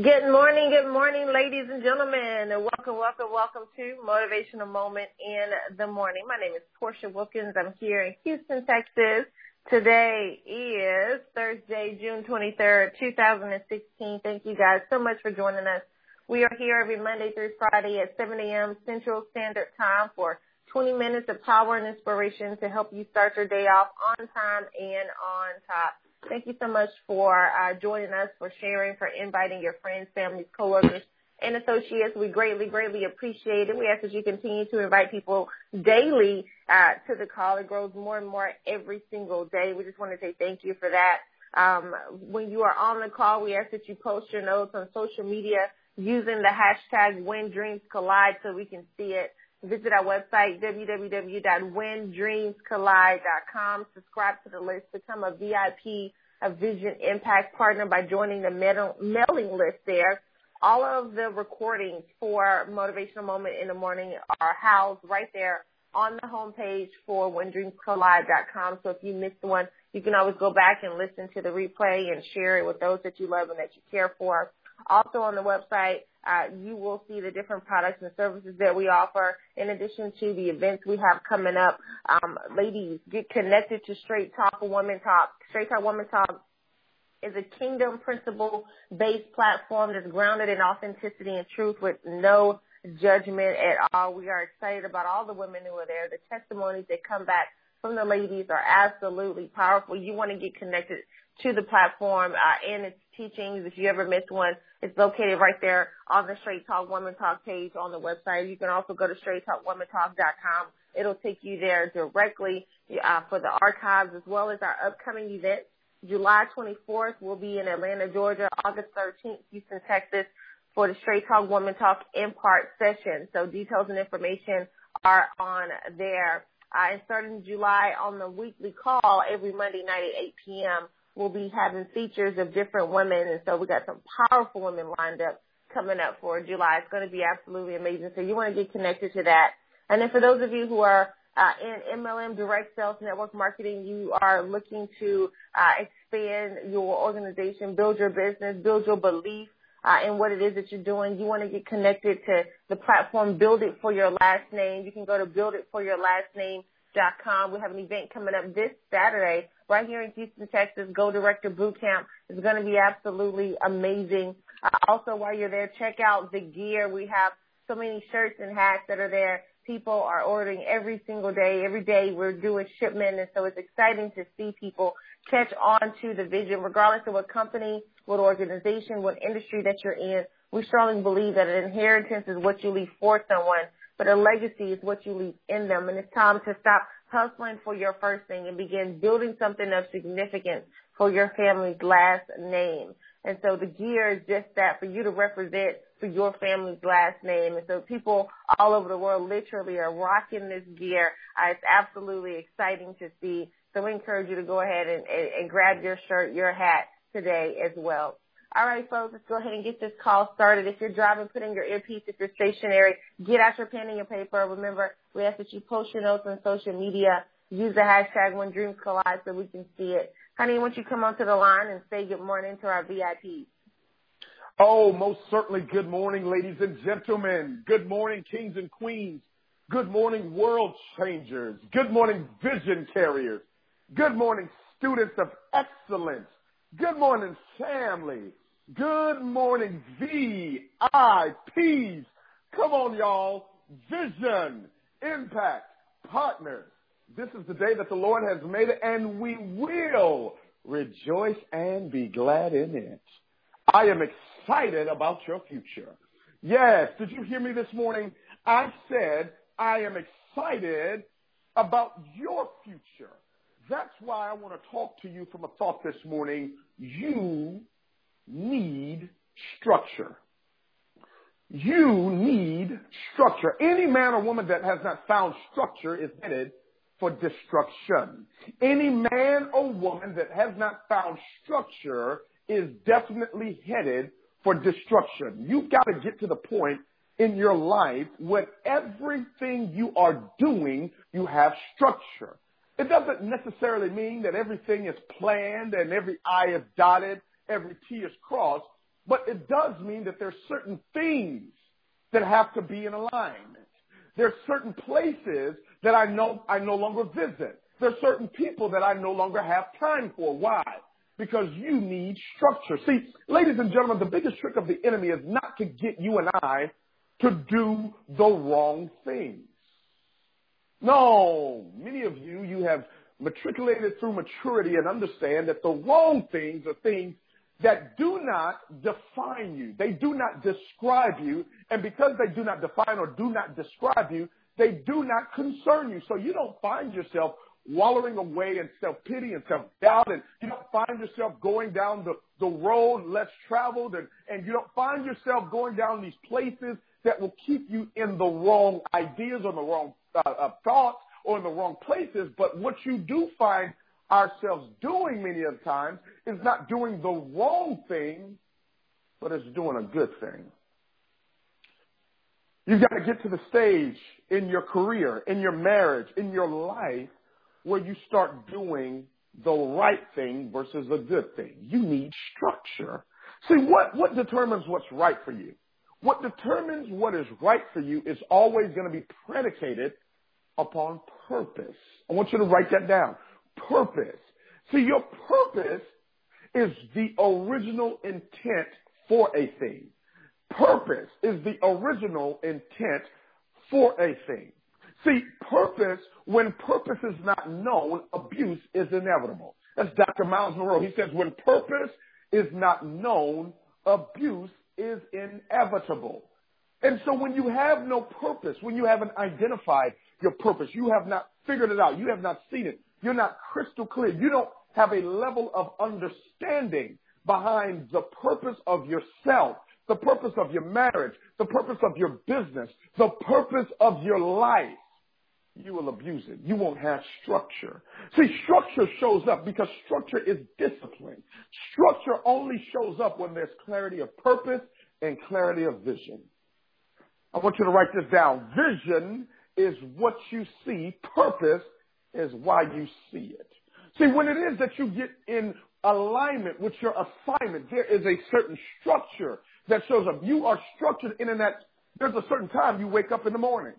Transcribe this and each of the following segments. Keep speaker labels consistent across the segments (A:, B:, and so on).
A: Good morning, good morning, ladies and gentlemen, and welcome, welcome, welcome to Motivational Moment in the Morning. My name is Portia Wilkins. I'm here in Houston, Texas. Today is Thursday, June 23rd, 2016. Thank you guys so much for joining us. We are here every Monday through Friday at 7 a.m. Central Standard Time for 20 minutes of power and inspiration to help you start your day off on time and on top. Thank you so much for uh, joining us, for sharing, for inviting your friends, families, coworkers, and associates. We greatly, greatly appreciate it. We ask that you continue to invite people daily uh, to the call. It grows more and more every single day. We just want to say thank you for that. Um, when you are on the call, we ask that you post your notes on social media using the hashtag When Dreams Collide so we can see it. Visit our website, www.whendreamscollide.com. Subscribe to the list. Become a VIP, a Vision Impact partner by joining the mailing list there. All of the recordings for Motivational Moment in the Morning are housed right there on the homepage for whendreamscollide.com. So if you missed one, you can always go back and listen to the replay and share it with those that you love and that you care for. Also on the website, uh, you will see the different products and services that we offer in addition to the events we have coming up. Um, ladies, get connected to Straight Talk Woman Talk. Straight Talk Woman Talk is a kingdom principle based platform that's grounded in authenticity and truth with no judgment at all. We are excited about all the women who are there. The testimonies that come back from the ladies are absolutely powerful. You want to get connected to the platform uh, and its teachings. If you ever missed one, it's located right there on the Straight Talk Woman Talk page on the website. You can also go to straighttalkwomantalk.com. It'll take you there directly uh, for the archives as well as our upcoming events. July 24th, we'll be in Atlanta, Georgia. August 13th, Houston, Texas, for the Straight Talk Woman Talk in part session. So details and information are on there. Uh, starting July on the weekly call every Monday night at 8 p.m we'll be having features of different women, and so we got some powerful women lined up coming up for July. It's going to be absolutely amazing. So you want to get connected to that. And then for those of you who are uh, in MLM direct sales network marketing, you are looking to uh, expand your organization, build your business, build your belief uh, in what it is that you're doing. You want to get connected to the platform Build It for Your Last Name. You can go to Build It for Your Last Name com. We have an event coming up this Saturday right here in Houston, Texas. Go Director Boot Camp is going to be absolutely amazing. Uh, also, while you're there, check out the gear. We have so many shirts and hats that are there. People are ordering every single day. Every day we're doing shipment, and so it's exciting to see people catch on to the vision, regardless of what company, what organization, what industry that you're in. We strongly believe that an inheritance is what you leave for someone but a legacy is what you leave in them. And it's time to stop hustling for your first thing and begin building something of significance for your family's last name. And so the gear is just that for you to represent for your family's last name. And so people all over the world literally are rocking this gear. Uh, it's absolutely exciting to see. So we encourage you to go ahead and, and, and grab your shirt, your hat today as well. All right, folks, let's go ahead and get this call started. If you're driving, put in your earpiece. If you're stationary, get out your pen and your paper. Remember, we ask that you post your notes on social media. Use the hashtag when dreams collide so we can see it. Honey, I want you come onto the line and say good morning to our VIPs.
B: Oh, most certainly. Good morning, ladies and gentlemen. Good morning, kings and queens. Good morning, world changers. Good morning, vision carriers. Good morning, students of excellence. Good morning, family. Good morning, VIPs. Come on, y'all. Vision, impact, partners. This is the day that the Lord has made, and we will rejoice and be glad in it. I am excited about your future. Yes, did you hear me this morning? I said I am excited about your future. That's why I want to talk to you from a thought this morning. You need structure. You need structure. Any man or woman that has not found structure is headed for destruction. Any man or woman that has not found structure is definitely headed for destruction. You've got to get to the point in your life where everything you are doing, you have structure. It doesn't necessarily mean that everything is planned and every I is dotted, every T is crossed, but it does mean that there's certain things that have to be in alignment. There's certain places that I know I no longer visit. There's certain people that I no longer have time for. Why? Because you need structure. See, ladies and gentlemen, the biggest trick of the enemy is not to get you and I to do the wrong things. No, many of you, you have matriculated through maturity and understand that the wrong things are things that do not define you. They do not describe you. And because they do not define or do not describe you, they do not concern you. So you don't find yourself wallowing away in self-pity and self-doubt and you don't find yourself going down the, the road less traveled and, and you don't find yourself going down these places that will keep you in the wrong ideas or the wrong uh, uh, thoughts or in the wrong places. But what you do find ourselves doing many of the times is not doing the wrong thing, but it's doing a good thing. You've got to get to the stage in your career, in your marriage, in your life where you start doing the right thing versus the good thing. You need structure. See, what, what determines what's right for you? What determines what is right for you is always going to be predicated upon purpose. I want you to write that down. Purpose. See, your purpose is the original intent for a thing. Purpose is the original intent for a thing. See, purpose, when purpose is not known, abuse is inevitable. That's Dr. Myles Munroe. He says when purpose is not known, abuse is inevitable. And so when you have no purpose, when you haven't identified your purpose, you have not figured it out, you have not seen it, you're not crystal clear, you don't have a level of understanding behind the purpose of yourself, the purpose of your marriage, the purpose of your business, the purpose of your life, you will abuse it. You won't have structure. See, structure shows up because structure is discipline. Structure only shows up when there's clarity of purpose and clarity of vision. I want you to write this down. Vision is what you see. Purpose is why you see it. See, when it is that you get in alignment with your assignment, there is a certain structure that shows up. You are structured in that there's a certain time you wake up in the morning.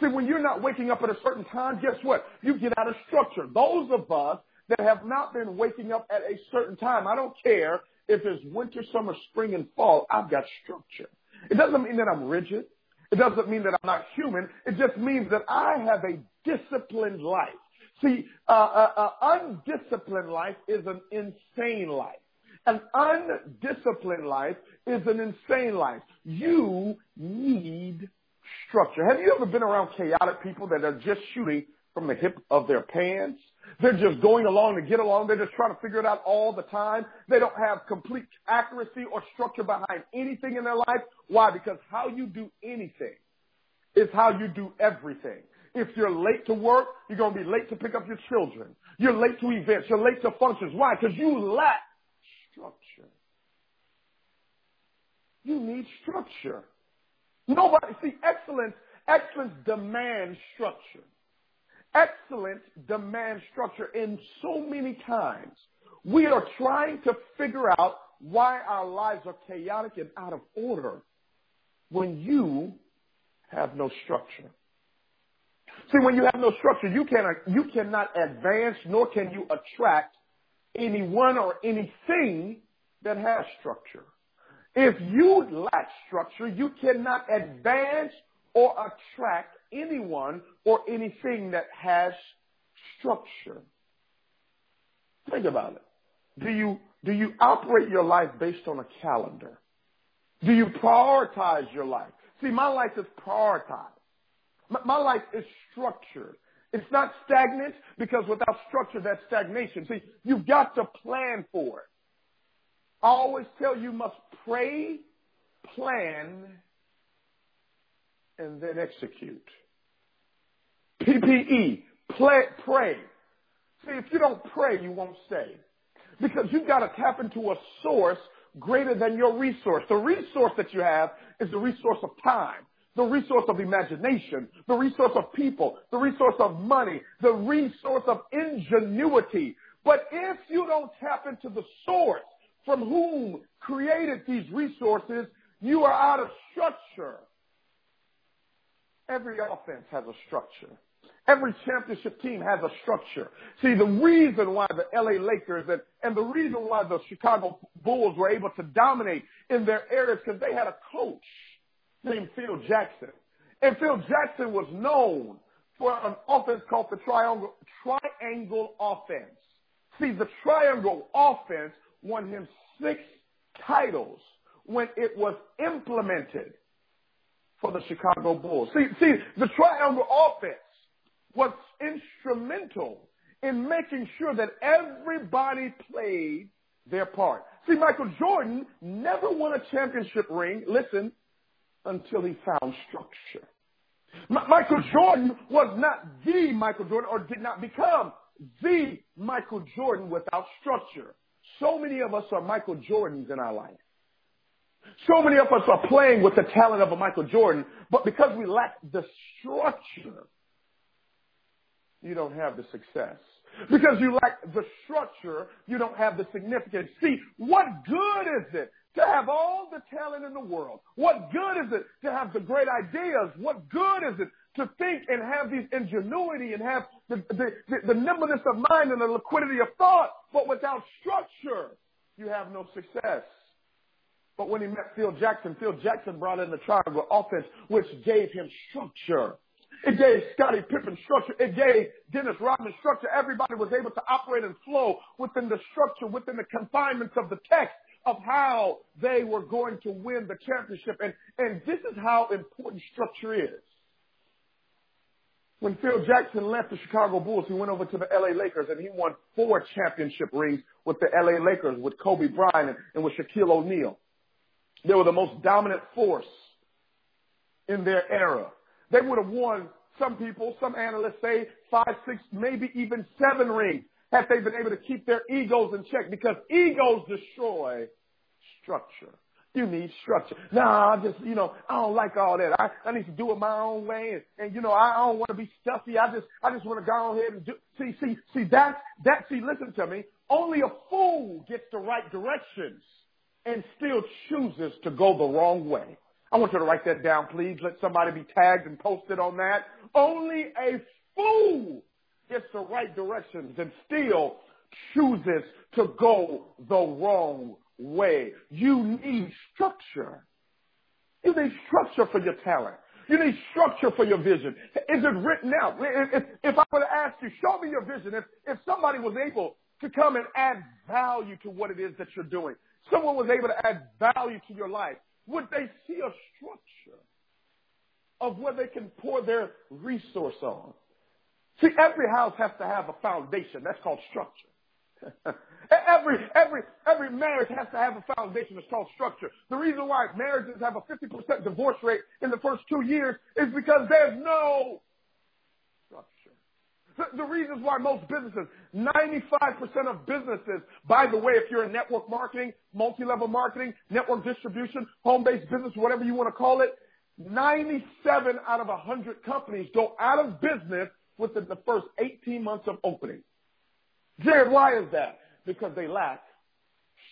B: See, when you're not waking up at a certain time, guess what? You get out of structure. Those of us that have not been waking up at a certain time, I don't care if it's winter, summer, spring, and fall, I've got structure. It doesn't mean that I'm rigid. It doesn't mean that I'm not human. It just means that I have a disciplined life. See, uh, undisciplined life is an insane life. An undisciplined life is an insane life. You need structure. Have you ever been around chaotic people that are just shooting from the hip of their pants? They're just going along to get along. They're just trying to figure it out all the time. They don't have complete accuracy or structure behind anything in their life. Why? Because how you do anything is how you do everything. If you're late to work, you're going to be late to pick up your children. You're late to events. You're late to functions. Why? Because you lack structure. You need structure. Nobody, see, excellence, excellence demands structure. Excellence demands structure. And so many times, we are trying to figure out why our lives are chaotic and out of order when you have no structure. See, when you have no structure, you cannot, you cannot advance nor can you attract anyone or anything that has structure. If you lack structure, you cannot advance or attract anyone or anything that has structure. Think about it. Do you, do you operate your life based on a calendar? Do you prioritize your life? See, my life is prioritized. My, my life is structured. It's not stagnant because without structure, that's stagnation. See, you've got to plan for it. I always tell you, you must pray, plan, and then execute. PPE, play, pray. See, if you don't pray, you won't stay. Because you've got to tap into a source greater than your resource. The resource that you have is the resource of time, the resource of imagination, the resource of people, the resource of money, the resource of ingenuity. But if you don't tap into the source from whom created these resources, you are out of structure. Every offense has a structure. Every championship team has a structure. See, the reason why the LA Lakers and, and the reason why the Chicago Bulls were able to dominate in their areas because they had a coach named Phil Jackson. And Phil Jackson was known for an offense called the triangle, triangle offense. See, the triangle offense won him six titles when it was implemented for the Chicago Bulls. See, see, the triangle offense was instrumental in making sure that everybody played their part. See, Michael Jordan never won a championship ring, listen, until he found structure. M- Michael Jordan was not the Michael Jordan or did not become the Michael Jordan without structure. So many of us are Michael Jordans in our life. So many of us are playing with the talent of a Michael Jordan, but because we lack the structure, you don't have the success. Because you lack the structure, you don't have the significance. See, what good is it to have all the talent in the world? What good is it to have the great ideas? What good is it to think and have these ingenuity and have the, the, the, the nimbleness of mind and the liquidity of thought, but without structure, you have no success. But when he met Phil Jackson, Phil Jackson brought in the triangle offense, which gave him structure. It gave Scottie Pippen structure. It gave Dennis Rodman structure. Everybody was able to operate and flow within the structure, within the confinements of the text of how they were going to win the championship. And, and this is how important structure is. When Phil Jackson left the Chicago Bulls, he went over to the LA Lakers and he won four championship rings with the LA Lakers, with Kobe Bryant and, and with Shaquille O'Neal. They were the most dominant force in their era. They would have won, some people, some analysts say, five, six, maybe even seven rings had they been able to keep their egos in check because egos destroy structure. You need structure. Nah, I just, you know, I don't like all that. I, I need to do it my own way. And, and you know, I, I don't want to be stuffy. I just, I just want to go ahead and do, see, see, see, that, that, see, listen to me. Only a fool gets the right directions and still chooses to go the wrong way. I want you to write that down, please. Let somebody be tagged and posted on that. Only a fool gets the right directions and still chooses to go the wrong way. You need structure. You need structure for your talent. You need structure for your vision. Is it written out? If, if I were to ask you, show me your vision. If, if somebody was able to come and add value to what it is that you're doing, someone was able to add value to your life, would they see a structure of where they can pour their resource on? See, every house has to have a foundation. That's called structure. every, every, every marriage has to have a foundation. It's called structure. The reason why marriages have a 50% divorce rate in the first two years is because there's no structure. the, the reasons why most businesses, 95% of businesses, by the way, if you're in network marketing, multi-level marketing, network distribution, home-based business, whatever you want to call it, 97 out of 100 companies go out of business within the first 18 months of opening. Jared, why is that? Because they lack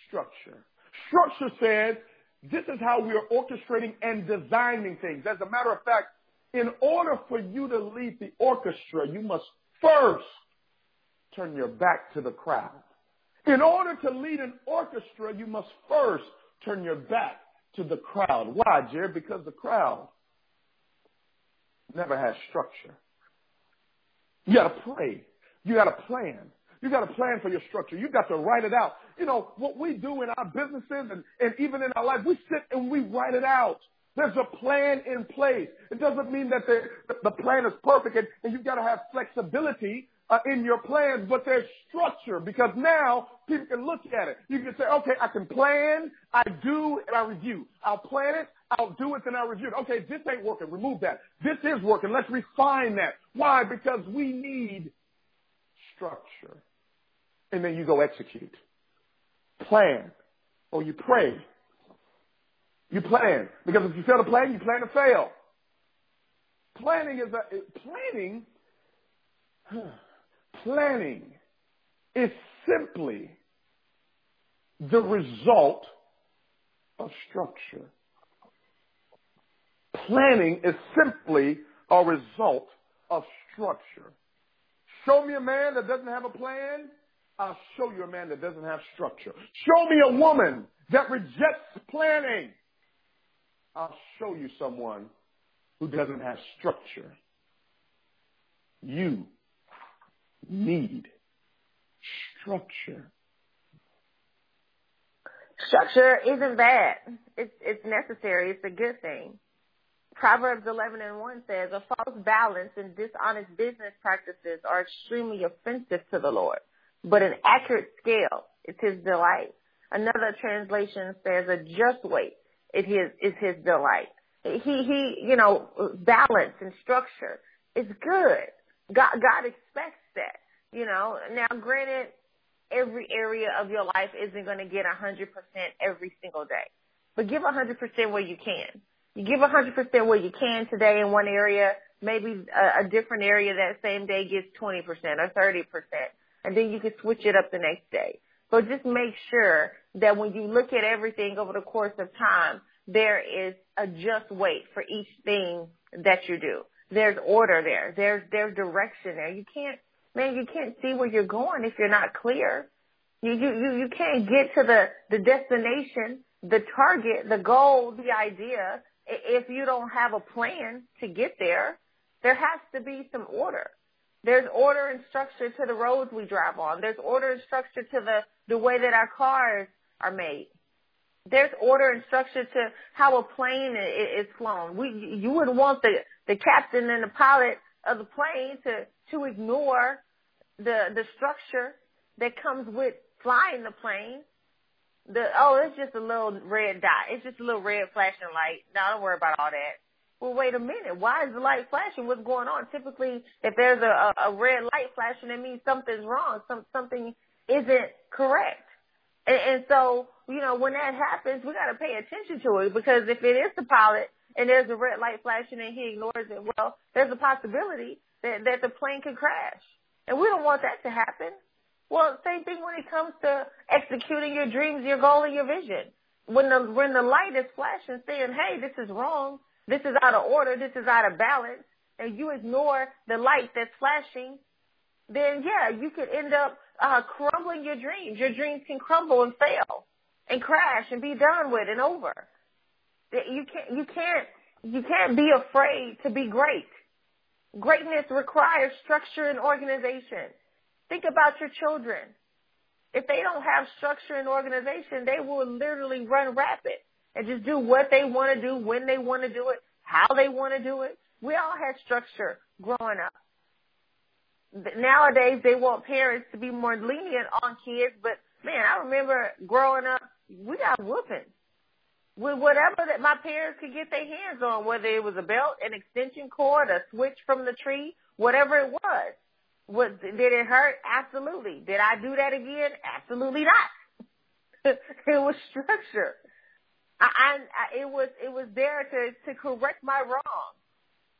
B: structure. Structure says this is how we are orchestrating and designing things. As a matter of fact, in order for you to lead the orchestra, you must first turn your back to the crowd. In order to lead an orchestra, you must first turn your back to the crowd. Why, Jared? Because the crowd never has structure. You gotta pray. You gotta plan. You got to plan for your structure. You got to write it out. You know, what we do in our businesses and, and even in our life, we sit and we write it out. There's a plan in place. It doesn't mean that the, the plan is perfect and, and you've got to have flexibility uh, in your plans, but there's structure because now people can look at it. You can say, okay, I can plan, I do, and I review. I'll plan it, I'll do it, then I'll review it. Okay, this ain't working. Remove that. This is working. Let's refine that. Why? Because we need structure. And then you go execute. Plan. Or you pray. You plan. Because if you fail to plan, you plan to fail. Planning is a, planning, planning is simply the result of structure. Planning is simply a result of structure. Show me a man that doesn't have a plan, I'll show you a man that doesn't have structure. Show me a woman that rejects planning, I'll show you someone who doesn't have structure. You need structure.
A: Structure isn't bad. It's it's necessary. It's a good thing. Proverbs 11 and 1 says, a false balance and dishonest business practices are extremely offensive to the Lord, but an accurate scale is his delight. Another translation says a just weight is his, is his delight. He, he, you know, balance and structure is good. God, God expects that, you know. Now, granted, every area of your life isn't going to get 100% every single day, but give 100% where you can. You give 100% what you can today in one area, maybe a, a different area that same day gets 20% or 30%, and then you can switch it up the next day. So just make sure that when you look at everything over the course of time, there is a just weight for each thing that you do. There's order there. There's, there's direction there. You can't, man, you can't see where you're going if you're not clear. You, you, you, you can't get to the, the destination, the target, the goal, the idea if you don't have a plan to get there. There has to be some order. There's order and structure to the roads we drive on. There's order and structure to the, the way that our cars are made. There's order and structure to how a plane is flown. We, you wouldn't want the, the captain and the pilot of the plane to, to ignore the, the structure that comes with flying the plane. The, oh, it's just a little red dot. It's just a little red flashing light. No, don't worry about all that. Well, wait a minute. Why is the light flashing? What's going on? Typically, if there's a, a red light flashing, it means something's wrong. Some, something isn't correct. And, and so, you know, when that happens, we got to pay attention to it because if it is the pilot and there's a red light flashing and he ignores it, well, there's a possibility that, that the plane could crash. And we don't want that to happen. Well, same thing when it comes to executing your dreams, your goal, and your vision. When the, when the light is flashing saying, hey, this is wrong, this is out of order, this is out of balance, and you ignore the light that's flashing, then yeah, you could end up uh, crumbling your dreams. Your dreams can crumble and fail and crash and be done with and over. You can't, you can't, you can't be afraid to be great. Greatness requires structure and organization. Think about your children. If they don't have structure and organization, they will literally run rapid and just do what they want to do, when they want to do it, how they want to do it. We all had structure growing up nowadays they want parents to be more lenient on kids, but man, I remember growing up, we got whooping with whatever that my parents could get their hands on, whether it was a belt, an extension cord, a switch from the tree, whatever it was. What did it hurt? Absolutely. Did I do that again? Absolutely not. it was structure. I, I, it was it was there to to correct my wrong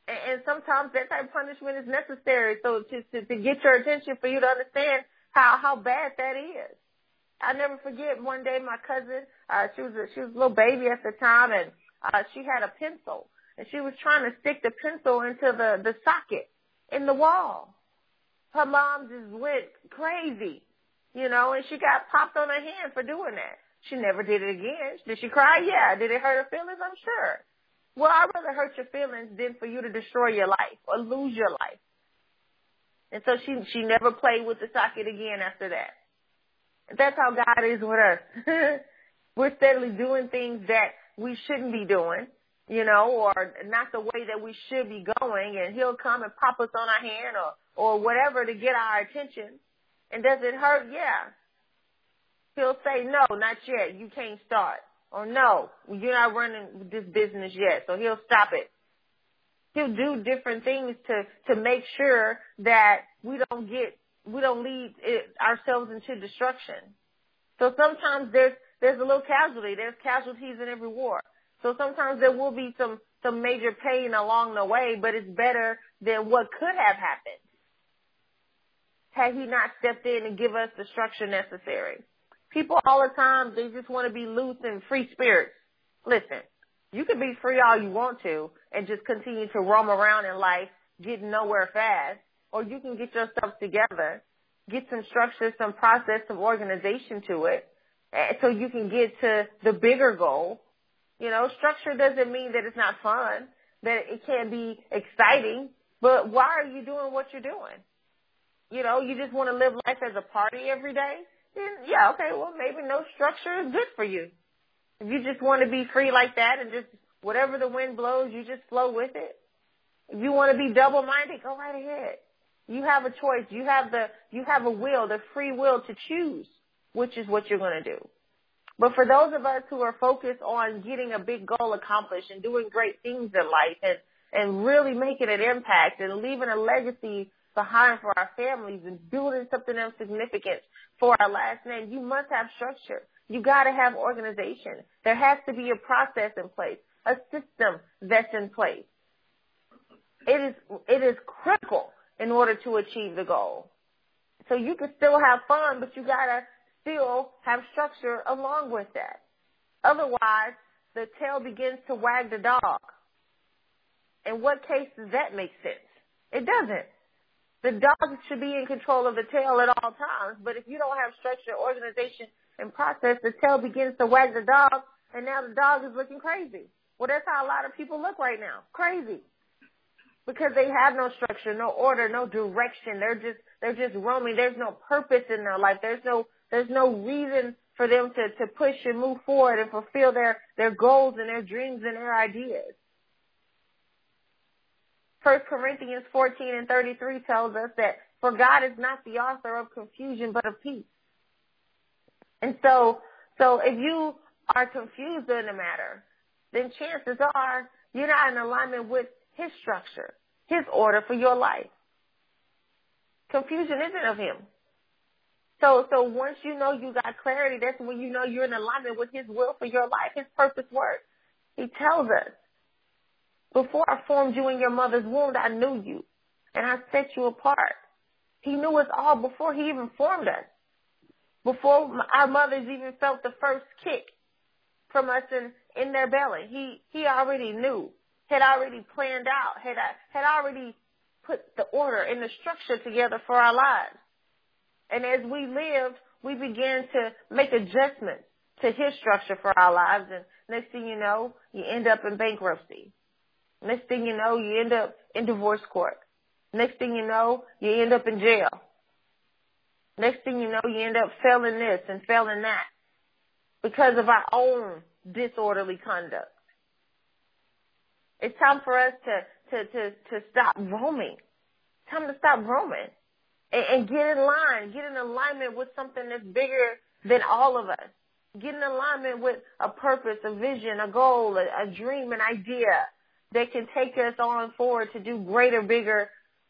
A: and, and sometimes that type of punishment is necessary. So to, to to get your attention for you to understand how how bad that is. I never forget one day my cousin, uh, she was a, she was a little baby at the time, and uh, she had a pencil, and she was trying to stick the pencil into the the socket in the wall. Her mom just went crazy, you know, and she got popped on her hand for doing that. She never did it again. Did she cry? Yeah. Did it hurt her feelings? I'm sure. Well, I'd rather hurt your feelings than for you to destroy your life or lose your life. And so she she never played with the socket again after that. That's how God is with us. We're steadily doing things that we shouldn't be doing, you know, or not the way that we should be going, and He'll come and pop us on our hand or or whatever to get our attention. And does it hurt? Yeah. He'll say, no, not yet. You can't start. Or no, you're not running this business yet, so he'll stop it. He'll do different things to to make sure that we don't get we don't lead it, ourselves into destruction. So sometimes there's there's a little casualty. There's casualties in every war. So sometimes there will be some some major pain along the way, but it's better than what could have happened had he not stepped in and give us the structure necessary. People all the time, they just want to be loose and free spirits. Listen, you can be free all you want to and just continue to roam around in life, getting nowhere fast, or you can get yourself together, get some structure, some process, some organization to it, eh, so you can get to the bigger goal. You know, structure doesn't mean that it's not fun, that it can't be exciting, but why are you doing what you're doing? You know, you just want to live life as a party every day? Then yeah, okay, well maybe no structure is good for you. If you just want to be free like that and just whatever the wind blows, you just flow with it. If you want to be double minded, go right ahead. You have a choice. You have the you have a will, the free will to choose which is what you're going to do. But for those of us who are focused on getting a big goal accomplished and doing great things in life and and really making an impact and leaving a legacy behind for our families and building something of significance for our last name, you must have structure. You got to have organization. There has to be a process in place, a system that's in place. It is, it is critical in order to achieve the goal. So you can still have fun, but you gotta still have structure along with that. Otherwise, the tail begins to wag the dog. In what case does that make sense? It doesn't. The dog should be in control of the tail at all times, but if you don't have structure, organization, and process, the tail begins to wag the dog, and now the dog is looking crazy. Well, that's how a lot of people look right now. Crazy. Because they have no structure, no order, no direction. They're just, they're just roaming. There's no purpose in their life. There's no, there's no reason for them to, to push and move forward and fulfill their, their goals and their dreams and their ideas. First Corinthians 14 and 33 tells us that for God is not the author of confusion, but of peace. And so, so if you are confused in the matter, then chances are you're not in alignment with his structure, his order for your life. Confusion isn't of him. So, so once you know you got clarity, that's when you know you're in alignment with his will for your life, his purpose work. He tells us, before I formed you in your mother's womb, I knew you and I set you apart. He knew us all before he even formed us. Before our mothers even felt the first kick from us in, in their belly. He, he already knew, had already planned out, had, had already put the order and the structure together for our lives. And as we lived, we began to make adjustments to his structure for our lives. And next thing you know, you end up in bankruptcy. Next thing you know, you end up in divorce court. Next thing you know, you end up in jail. Next thing you know, you end up failing this and failing that because of our own disorderly conduct. It's time for us to, to, to, to stop roaming. It's time to stop roaming and, and get in line, get in alignment with something that's bigger than all of us. Get in alignment with a purpose, a vision, a goal, a, a dream, an idea that can take us on forward to do greater, bigger,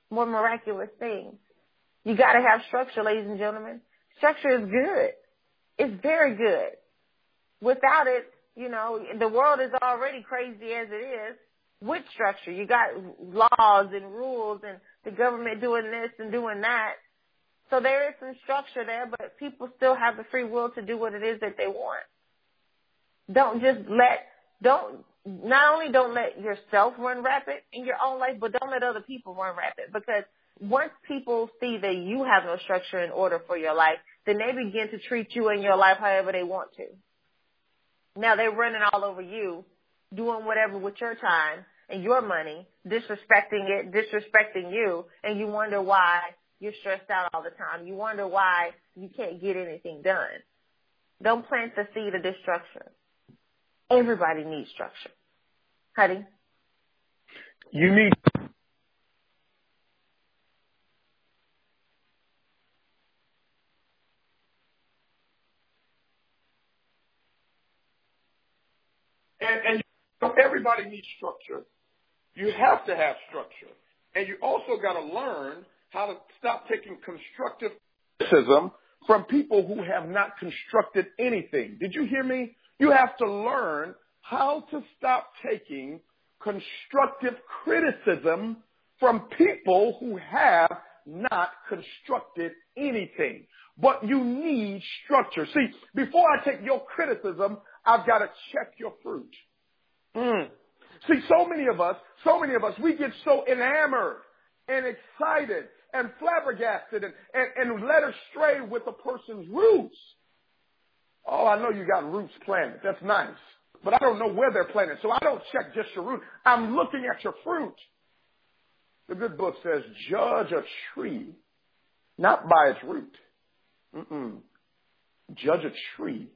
A: more miraculous things. You gotta have structure, ladies and gentlemen. Structure is good. It's very good. Without it, you know, the world is already crazy as it is. With structure, you got laws and rules and the government doing this and doing that. So there is some structure there, but people still have the free will to do what it is that they want. Don't just let, don't, not only don't let yourself run rapid in your own life, but don't let other people run rapid because once people see that you have no structure and order for your life, then they begin to treat you and your life however they want to. Now they're running all over you, doing whatever with your time and your money, disrespecting it, disrespecting you, and you wonder why you're stressed out all the time. You wonder why you can't get anything done. Don't plant the seed of destruction. Everybody needs structure. Honey?
B: You need and, and everybody needs structure. You have to have structure. And you also got to learn how to stop taking constructive criticism from people who have not constructed anything. Did you hear me? You have to learn how to stop taking constructive criticism from people who have not constructed anything. but you need structure. See, before I take your criticism, I've got to check your fruit. Mm. See, so many of us, so many of us, we get so enamored and excited and flabbergasted and, and, and led astray with a person's roots. Oh, I know you got roots planted. That's nice. But I don't know where they're planted. So I don't check just your root. I'm looking at your fruit. The good book says, judge a tree not by its root. Mm-mm. Judge a tree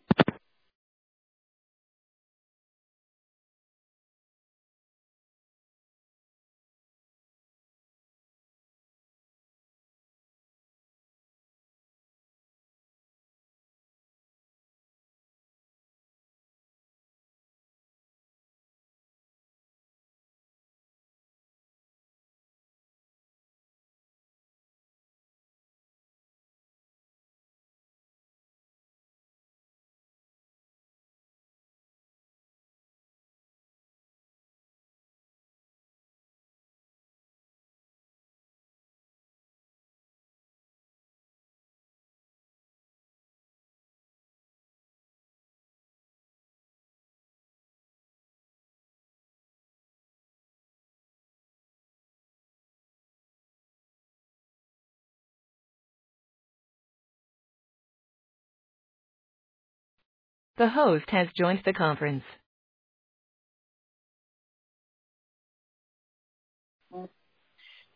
C: The host has joined the conference.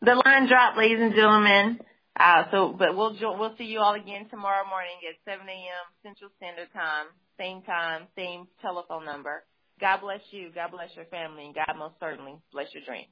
A: The line dropped, ladies and gentlemen. Uh, so, but we'll we'll see you all again tomorrow morning at 7 a.m. Central Standard Time, same time, same telephone number. God bless you. God bless your family, and God most certainly bless your dream.